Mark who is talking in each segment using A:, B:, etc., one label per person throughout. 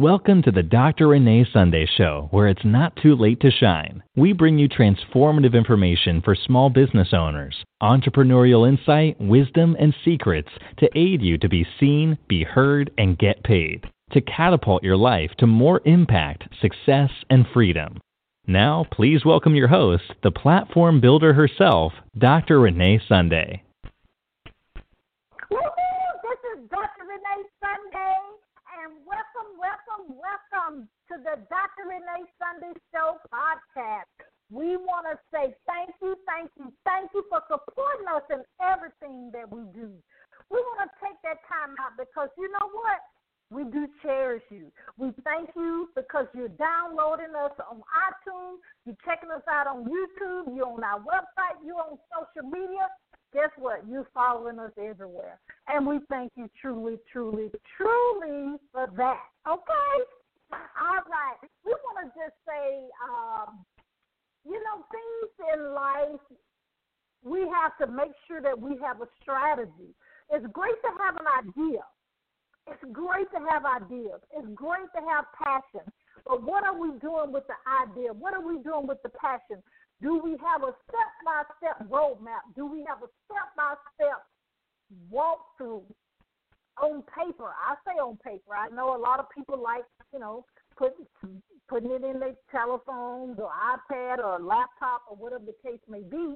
A: Welcome to the Dr. Renee Sunday Show, where it's not too late to shine. We bring you transformative information for small business owners, entrepreneurial insight, wisdom, and secrets to aid you to be seen, be heard, and get paid, to catapult your life to more impact, success, and freedom. Now, please welcome your host, the platform builder herself, Dr. Renee Sunday.
B: Welcome to the Dr. Renee Sunday Show podcast. We want to say thank you, thank you, thank you for supporting us in everything that we do. We want to take that time out because you know what? We do cherish you. We thank you because you're downloading us on iTunes, you're checking us out on YouTube, you're on our website, you're on social media. Guess what? You're following us everywhere. And we thank you truly, truly, truly for that. Okay? All right. We want to just say, um, you know, things in life, we have to make sure that we have a strategy. It's great to have an idea. It's great to have ideas. It's great to have passion. But what are we doing with the idea? What are we doing with the passion? Do we have a step by step roadmap? Do we have a step by step walkthrough on paper. I say on paper. I know a lot of people like, you know, putting putting it in their telephones or iPad or laptop or whatever the case may be.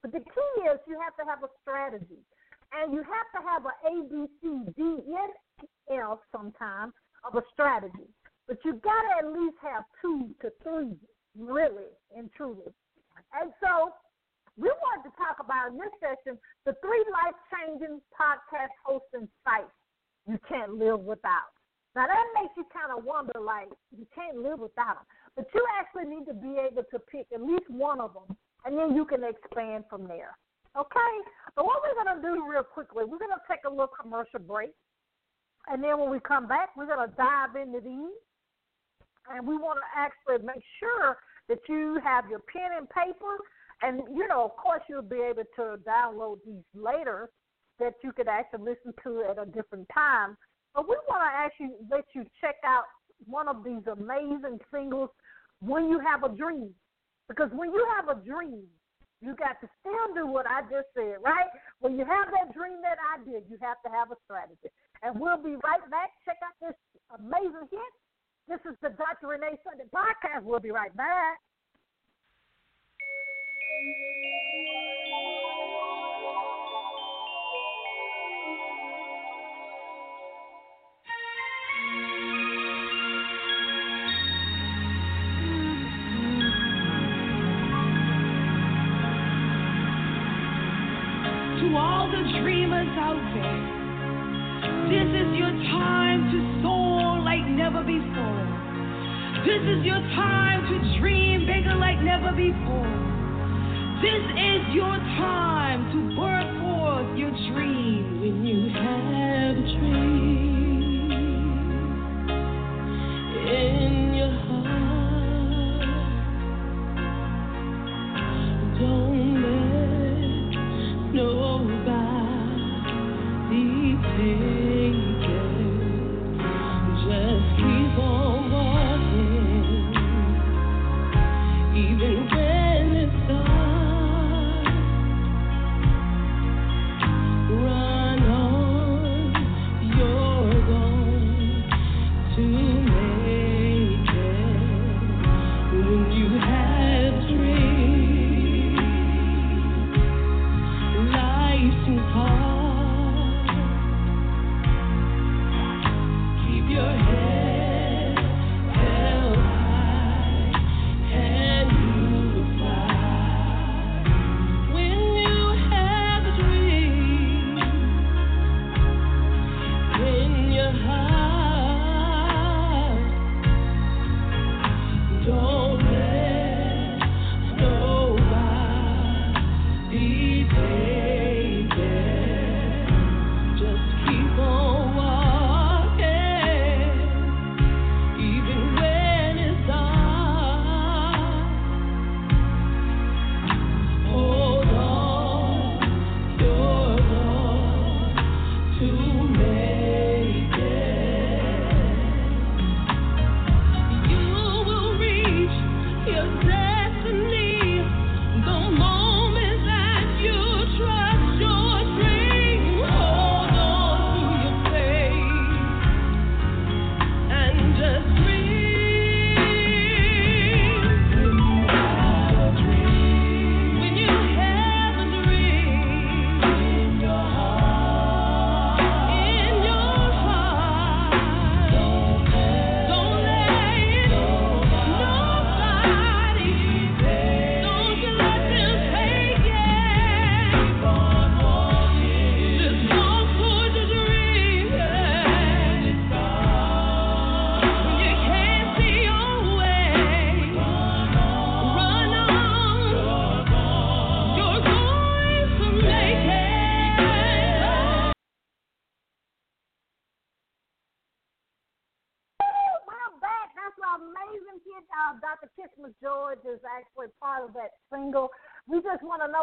B: But the key is you have to have a strategy. And you have to have an A, B, C, D, N, L sometimes of a strategy. But you got to at least have two to three, really and truly. And so we wanted to talk about in this session the three life changing podcast hosting sites you can't live without. Now that makes you kind of wonder, like you can't live without them, but you actually need to be able to pick at least one of them, and then you can expand from there. Okay. So what we're gonna do real quickly, we're gonna take a little commercial break, and then when we come back, we're gonna dive into these, and we want to actually make sure that you have your pen and paper, and you know, of course, you'll be able to download these later that you could actually listen to at a different time. But we want to actually let you check out one of these amazing singles, When You Have a Dream. Because when you have a dream, you got to still do what I just said, right? When you have that dream, that idea, you have to have a strategy. And we'll be right back. Check out this amazing hit. This is the Dr. Renee Sunday podcast. We'll be right back.
C: To all the dreamers out there, this is your time to soar like never before. This is your time to dream bigger like never before. This is your time to birth forth your dream when you have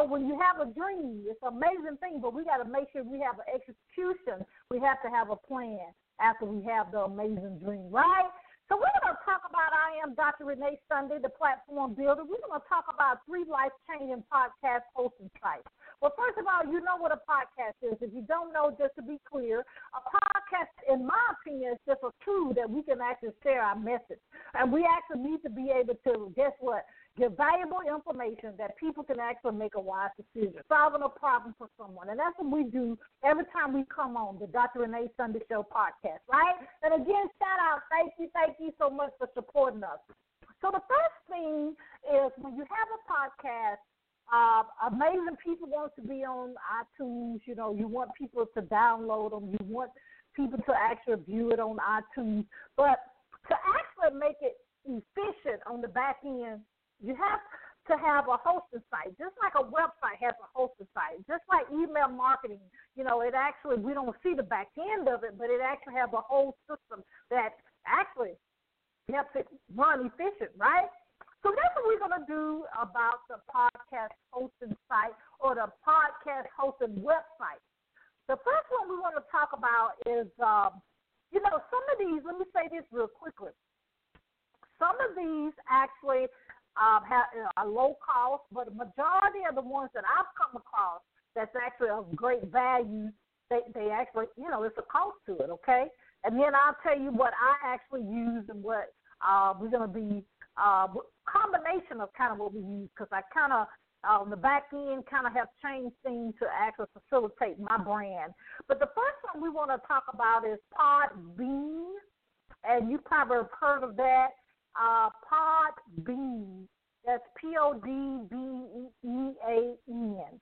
B: when you have a dream, it's an amazing thing, but we got to make sure we have an execution. We have to have a plan after we have the amazing dream, right? So we're going to talk about I am Dr. Renee Sunday, the platform builder. We're going to talk about three life-changing podcast hosting sites. Well, first of all, you know what a podcast is. If you don't know, just to be clear, a podcast, in my opinion, is just a tool that we can actually share our message. And we actually need to be able to, guess what, give valuable information that people can actually make a wise decision, solving a problem for someone. And that's what we do every time we come on the Dr. Renee Sunday Show podcast, right? And again, shout out, thank you, thank you so much for supporting us. So the first thing is when you have a podcast, uh, amazing people want to be on iTunes. You know, you want people to download them. You want people to actually view it on iTunes. But to actually make it efficient on the back end, you have to have a hosting site, just like a website has a hosting site, just like email marketing. You know, it actually we don't see the back end of it, but it actually has a whole system that actually helps it run efficient, right? So that's what we're going to do about the podcast hosting site or the podcast hosting website. The first one we want to talk about is, um, you know, some of these. Let me say this real quickly. Some of these actually um, have you know, a low cost, but the majority of the ones that I've come across that's actually of great value, they they actually you know it's a cost to it, okay? And then I'll tell you what I actually use and what uh, we're going to be uh, combination of kind of what we use because I kind of uh, on the back end kind of have changed things to actually facilitate my brand. But the first one we want to talk about is Podbean, and you probably have heard of that uh, Podbean. That's P O D B E A N.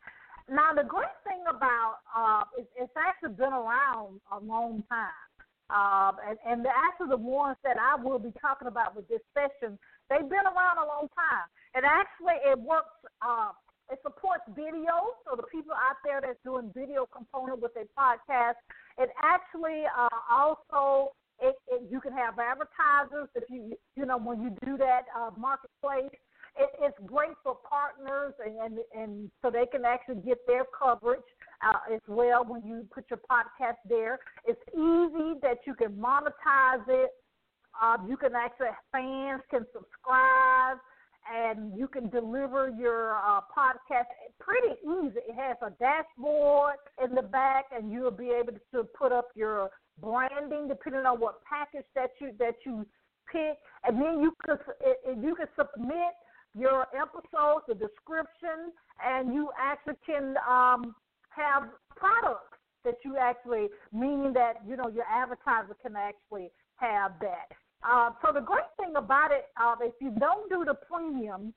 B: Now, the great thing about uh, it, it's actually been around a long time. Uh, and, and the, actually, the ones that I will be talking about with this session, they've been around a long time. And actually, it works. Uh, it supports video, so the people out there that's doing video component with their podcast. It actually uh, also it, it, you can have advertisers if you you know when you do that uh, marketplace. It, it's great for partners and, and and so they can actually get their coverage uh, as well when you put your podcast there. It's easy that you can monetize it. Uh, you can actually fans can subscribe and you can deliver your uh, podcast pretty easy. It has a dashboard in the back, and you'll be able to put up your branding depending on what package that you that you pick, and then you could you can submit your episodes, the description, and you actually can um, have products that you actually meaning that you know your advertiser can actually have that. Uh, so the great thing about it, uh, if you don't do the premium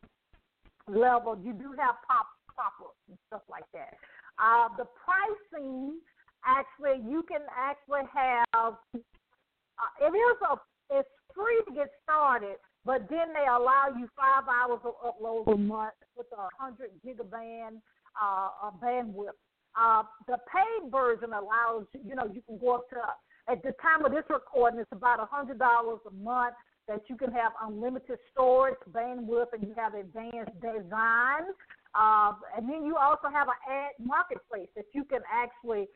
B: level, you do have pop pop ups and stuff like that. Uh, the pricing actually you can actually have uh, it is a it's free to get started, but then they allow you five hours of upload a month with a hundred gigaband uh, bandwidth. Uh, the paid version allows you know you can go up to at the time of this recording it's about a hundred dollars a month that you can have unlimited storage bandwidth and you have advanced design. Uh, and then you also have an ad marketplace that you can actually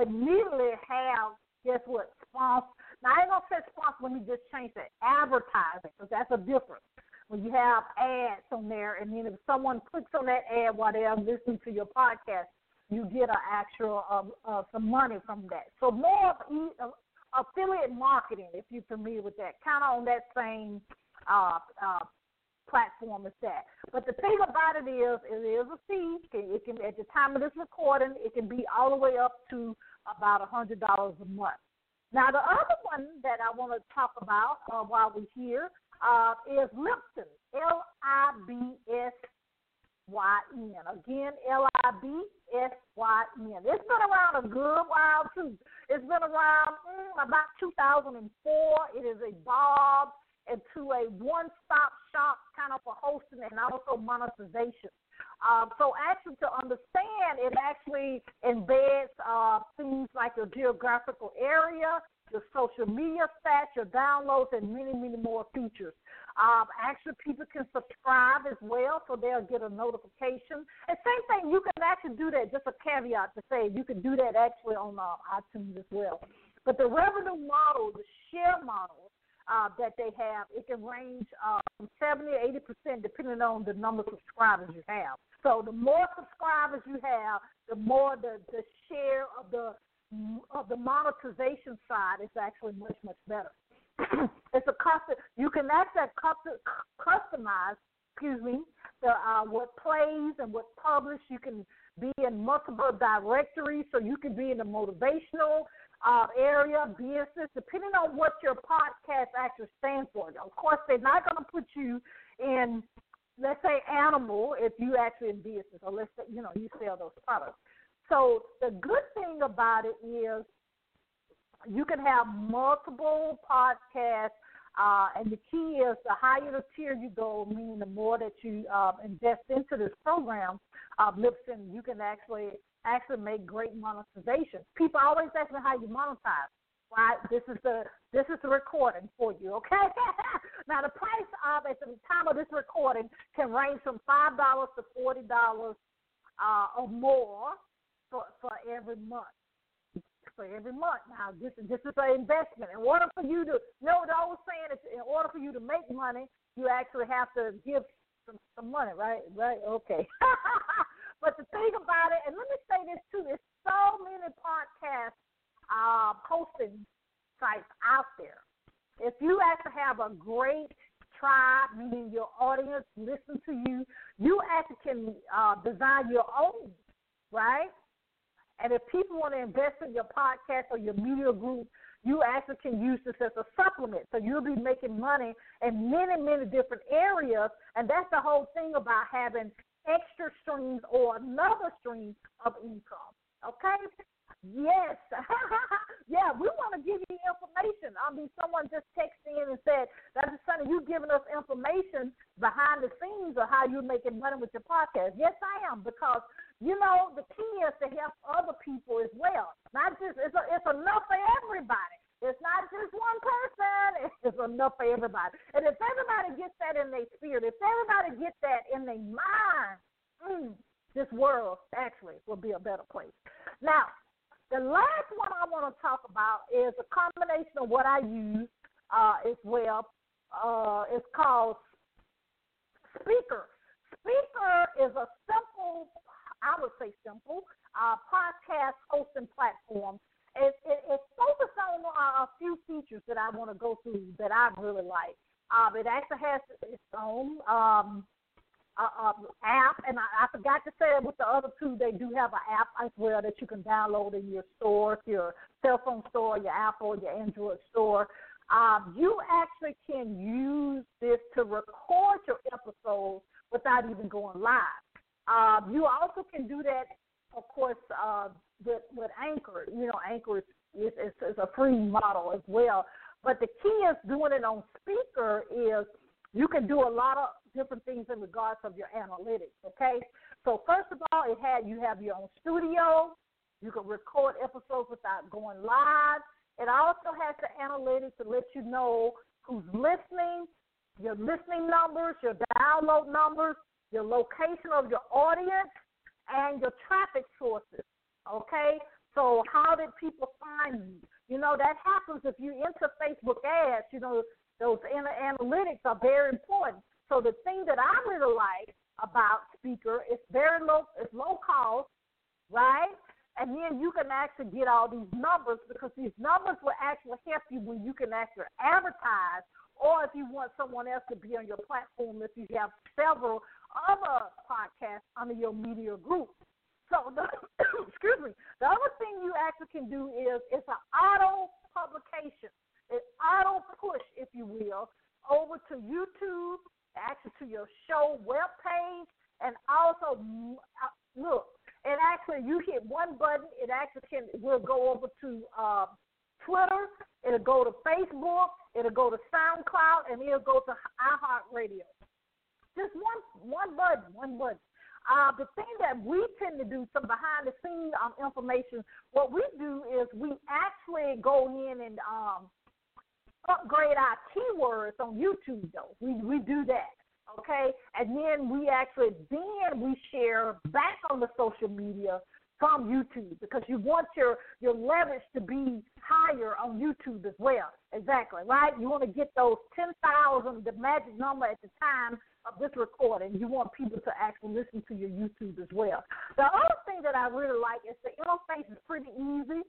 B: immediately have guess what sponsor. Now I ain't gonna say sponsor. Let me just change that advertising because that's a difference. When you have ads on there, and then if someone clicks on that ad while they're listening to your podcast, you get an actual uh, uh, some money from that. So more of, affiliate marketing, if you're familiar with that, kind of on that same uh, uh, platform as that. But the thing about it is, it is a fee. It can, at the time of this recording, it can be all the way up to about a hundred dollars a month. Now, the other one that I want to talk about uh, while we're here uh, is Libsyn, L I B S Y N. Again, L I B S Y N. It's been around a good while too. It's been around mm, about 2004. It is Bob into a one-stop shop kind of for hosting and also monetization. Um, so actually, to understand, it actually embeds uh, things like your geographical area, your social media stats, your downloads, and many, many more features. Um, actually, people can subscribe as well, so they'll get a notification. And same thing, you can actually do that. Just a caveat to say, you can do that actually on uh, iTunes as well. But the revenue model, the share model, uh, that they have. It can range uh, from 70 to 80 percent depending on the number of subscribers you have. So the more subscribers you have, the more the, the share of the of the monetization side is actually much much better. it's a custom. You can actually custom, customize. Excuse me. The uh, what plays and what published. You can be in multiple directories, so you can be in the motivational uh, area, business, depending on what your podcast actually stands for. Of course, they're not going to put you in, let's say, animal if you actually in business, or let's say, you know, you sell those products. So the good thing about it is you can have multiple podcasts. Uh, and the key is the higher the tier you go, meaning the more that you uh, invest into this program, uh, Libsyn, you can actually actually make great monetization. People always ask me how you monetize. Right, this is the this is the recording for you, okay? now the price of at the time of this recording can range from five dollars to forty dollars uh, or more for for every month. For every month. Now this is this is an investment. In order for you to know I was saying is in order for you to make money, you actually have to give some some money, right? Right, okay. But the thing about it, and let me say this too, there's so many podcast uh, hosting sites out there. If you actually have a great tribe, meaning your audience listen to you, you actually can uh, design your own, right? And if people want to invest in your podcast or your media group, you actually can use this as a supplement. So you'll be making money in many, many different areas. And that's the whole thing about having extra streams or another stream of income. Okay? Yes. yeah, we want to give you information. I mean, someone just texted in and said, Dr. Sonny, you giving us information behind the scenes of how you're making money with your podcast. Yes, I am, because, you know, the key is to help other people as well. Not just, it's, a, it's enough for everybody. It's not just one person. It's enough for everybody. And if everybody gets that in their spirit, if everybody gets that in their mind, mm, this world actually will be a better place. Now, the last one I want to talk about is a combination of what I use uh, as well. Uh, it's called Spreaker. Spreaker is a simple, I would say simple, uh, podcast hosting platform it, it, it's on uh, a few features that I want to go through that I really like. Um, it actually has its own um, uh, uh, app, and I, I forgot to say it with the other two. They do have an app as well that you can download in your store, your cell phone store, your Apple, your Android store. Um, you actually can use this to record your episodes without even going live. Um, you also can do that, of course, uh, with with Anchor. You know, Anchor is, is, is a free model as well. But the key is doing it on Spreaker is you can do a lot of different things in regards of your analytics. Okay, so first of all, it had you have your own studio. You can record episodes without going live. It also has the analytics to let you know who's listening, your listening numbers, your download numbers, your location of your audience, and your traffic sources. Okay? So how did people find you? You know, that happens if you enter Facebook ads, you know, those analytics are very important. So the thing that I really like about Spreaker is very low it's low cost, right? And then you can actually get all these numbers because these numbers will actually help you when you can actually advertise or if you want someone else to be on your platform if you have several other podcasts under your media group. So the excuse me. The other thing you actually can do is it's an auto publication. It's auto push, if you will, over to YouTube, actually to your show web page, and also uh, look. And actually, you hit one button, it actually can will go over to uh, Twitter. It'll go to Facebook. It'll go to SoundCloud, and it'll go to iHeartRadio. Just one one button, one button. Uh, the thing that we tend to do, some behind the scenes um, information, what we do is we actually go in and um, upgrade our keywords on YouTube. Though we we do that, okay, and then we actually then we share back on the social media from YouTube because you want your your leverage to be higher on YouTube as well. Exactly, right? You want to get those ten thousand, the magic number at the time of this recording. You want people to actually listen to your YouTube as well. The other thing that I really like is the interface is pretty easy.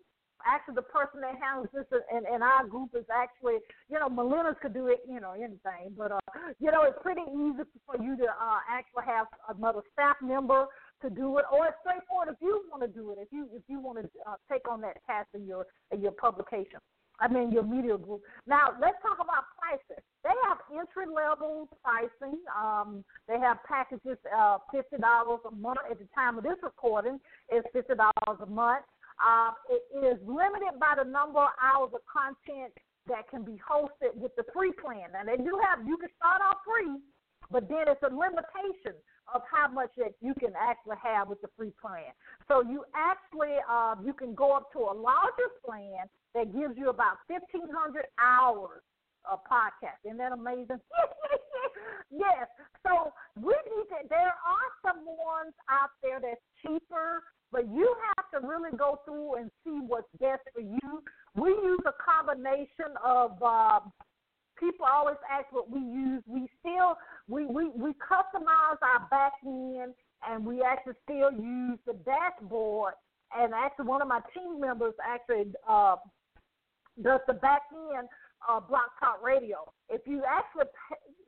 B: Actually, the person that handles this in, in our group is actually, you know, millennials could do it, you know, anything. But, uh, you know, it's pretty easy for you to uh, actually have another staff member to do it, or it's straightforward if you want to do it. If you if you want to uh, take on that task in your in your publication, I mean your media group. Now let's talk about pricing. They have entry level pricing. Um, they have packages uh, fifty dollars a month. At the time of this recording, is fifty dollars a month. Uh, it is limited by the number of hours of content that can be hosted with the free plan. Now they do have you can start off free, but then it's a limitation of how much that you can actually have with the free plan. So you actually uh, you can go up to a larger plan that gives you about fifteen hundred hours of podcast. Isn't that amazing? yes. So we need to. There are some ones out there that's cheaper, but you have to really go through and see what's best for you. We use a combination of. Uh, people always ask what we use. We still we, we, we customize our back end and we actually still use the dashboard. And actually, one of my team members actually uh, does the back end uh, Blog Talk Radio. If you actually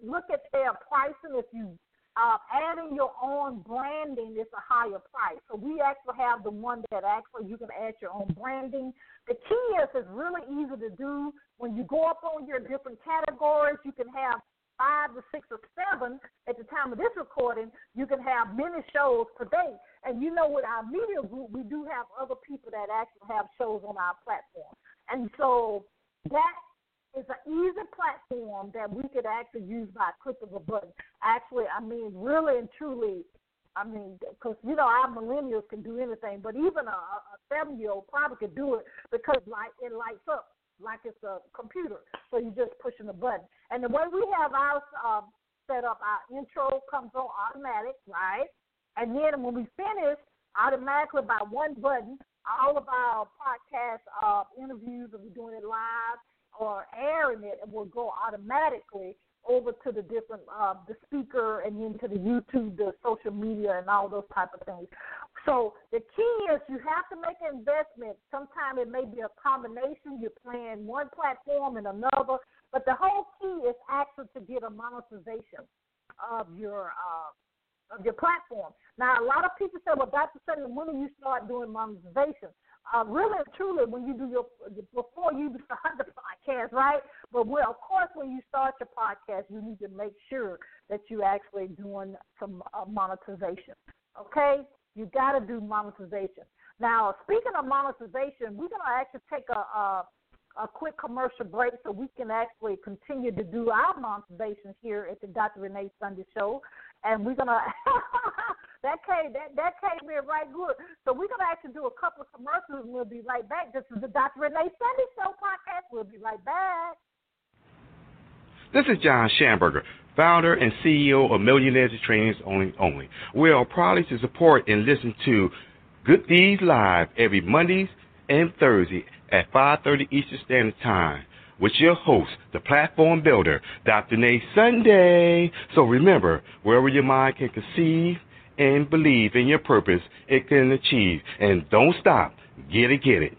B: look at their pricing, if you uh, adding your own branding is a higher price. So we actually have the one that actually you can add your own branding. The key is it's really easy to do. When you go up on your different categories, you can have five or six or seven at the time of this recording. You can have many shows per day. And you know, with our media group, we do have other people that actually have shows on our platform. And so that is an easy platform that we could actually use by click of a button. Actually, I mean, really and truly, I mean, because you know our millennials can do anything, but even a, a seven-year-old probably could do it because like it lights up like it's a computer. So you're just pushing a button. And the way we have ours uh, set up, our intro comes on automatic, right? And then when we finish, automatically by one button, all of our podcast uh, interviews, if we're doing it live, or airing it, it will go automatically over to the different uh, the Spreaker and then to the YouTube, the social media, and all those type of things. So the key is you have to make an investment. Sometimes it may be a combination. You're playing one platform and another, but the whole key is actually to get a monetization of your uh, of your platform. Now, a lot of people say, "Well, Dr. Sunday, when do you start doing monetization?" uh, really and truly when you do your before you start the podcast, right? But well, of course, when you start your podcast, you need to make sure that you're actually doing some uh, monetization. Okay, you got to do monetization. Now, speaking of monetization, we're gonna actually take a, a a quick commercial break so we can actually continue to do our monetization here at the Dr. Renee Sunday Show and we're gonna that came that that came in right good. So we're gonna actually do a couple of commercials and we'll be right back. This is the Dr. Renee Sunday Show podcast. We'll be right back.
D: This is John Schamberger, founder and CEO of Millionaires Trainings Only Only. We are proud to support and listen to Good Deeds Live every Mondays and Thursday at 5:30 Eastern Standard Time with your host, the platform builder, Dr. Nate Sunday. So remember, wherever your mind can conceive and believe in your purpose, it can achieve. And don't stop. Get it, get it.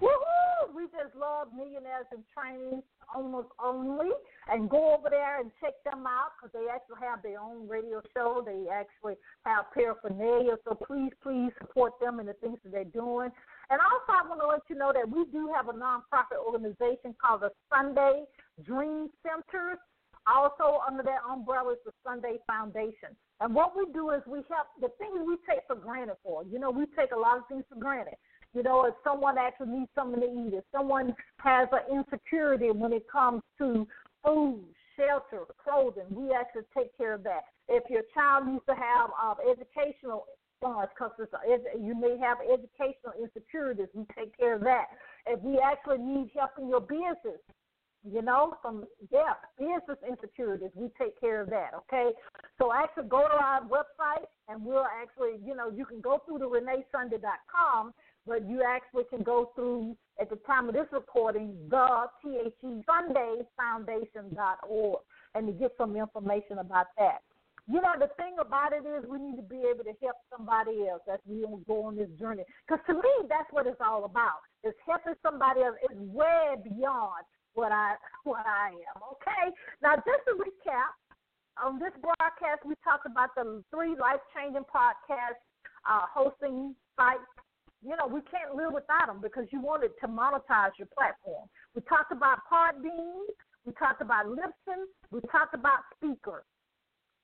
B: Woohoo! We just love Millionaires in Training almost only. And go over there and check them out because they actually have their own radio show. They actually have paraphernalia. So please, please support them and the things that they're doing. And also, I want to let you know that we do have a nonprofit organization called the Sunday Dream Centers. Also, under that umbrella is the Sunday Foundation. And what we do is we help the things we take for granted for. You know, we take a lot of things for granted. You know, if someone actually needs something to eat, if someone has an insecurity when it comes to food, shelter, clothing, we actually take care of that. If your child needs to have uh, educational funds, because you may have educational insecurities, we take care of that. If we actually need help in your business, you know, from yeah, business insecurities, we take care of that. Okay, so actually go to our website and we'll actually, you know, you can go through the ReneeSunday.com but you actually can go through at the time of this recording the THE Sunday Foundation.org and to get some information about that. You know, the thing about it is we need to be able to help somebody else as we go on this journey. Because to me, that's what it's all about. It's helping somebody else. It's way beyond what I what I am. Okay. Now, just to recap, on this broadcast, we talked about the three life changing podcasts uh, hosting we can't live without them because you wanted to monetize your platform. We talked about Podbean, we talked about Libsyn, we talked about Spreaker.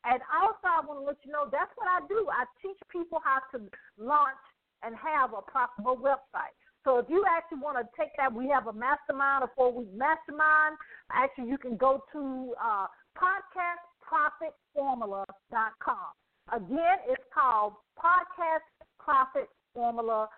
B: And also, I want to let you know that's what I do. I teach people how to launch and have a profitable website. So if you actually want to take that, we have a mastermind, a four-week mastermind. Actually, you can go to uh, podcastprofitformula.com. Again, it's called Podcast Profit Formula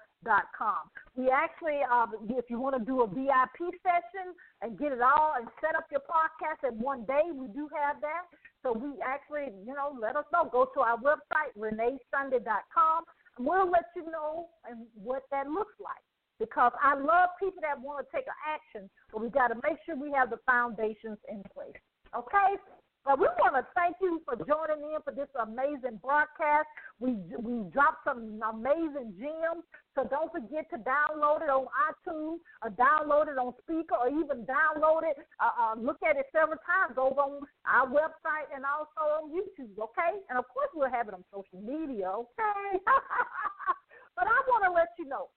B: com. We actually, uh, if you want to do a VIP session and get it all and set up your podcast in one day, we do have that. So we actually, you know, let us know. Go to our website, reneesunday.com, and we'll let you know and what that looks like. Because I love people that want to take action, but we got to make sure we have the foundations in place. Okay? But we want to thank you for joining in for this amazing broadcast. We we dropped some amazing gems, so don't forget to download it on iTunes, or download it on Spreaker, or even download it. Uh, uh, look at it several times over on our website and also on YouTube. Okay, and of course we'll have it on social media. Okay, but I want to let you know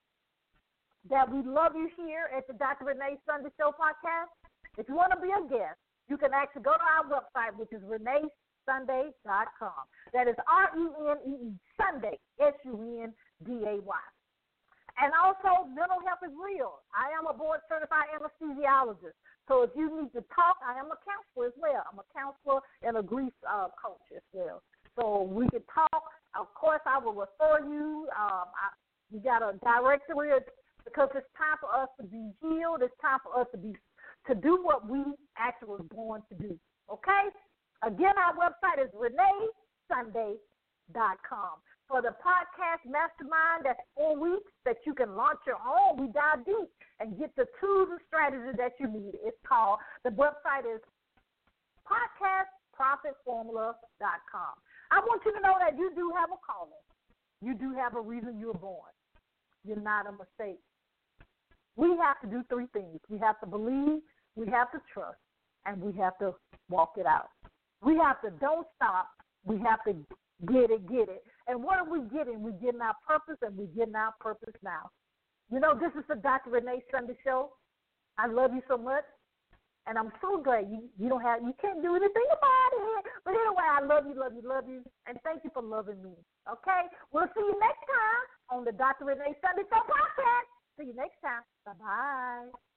B: that we love you here at the Dr. Renee Sunday Show podcast. If you want to be a guest you can actually go to our website, which is reneesunday.com. That is R E N E E Sunday, S U N D A Y. And also, mental health is real. I am a board certified anesthesiologist. So if you need to talk, I am a counselor as well. I'm a counselor and a grief uh, coach as well. So we can talk. Of course, I will refer you. Um, I, we got a directory because it's time for us to be healed. It's time for us to be to do what we actually was born to do. Okay? Again, our website is reneesunday.com. For the podcast mastermind, that's four weeks that you can launch your own. We dive deep and get the tools and strategies that you need. It's called, the website is podcastprofitformula.com. I want you to know that you do have a calling. You do have a reason you were born. You're not a mistake. We have to do three things. We have to believe, we have to trust, and we have to walk it out. We have to don't stop. We have to get it, get it. And what are we getting? We're getting our purpose, and we're getting our purpose now. You know, this is the Dr. Renee Sunday Show. I love you so much. And I'm so glad you, you don't have you can't do anything about it. But anyway, I love you, love you, love you, and thank you for loving me. Okay? We'll see you next time on the Dr. Renee Sunday Show podcast. See you next time. Bye bye.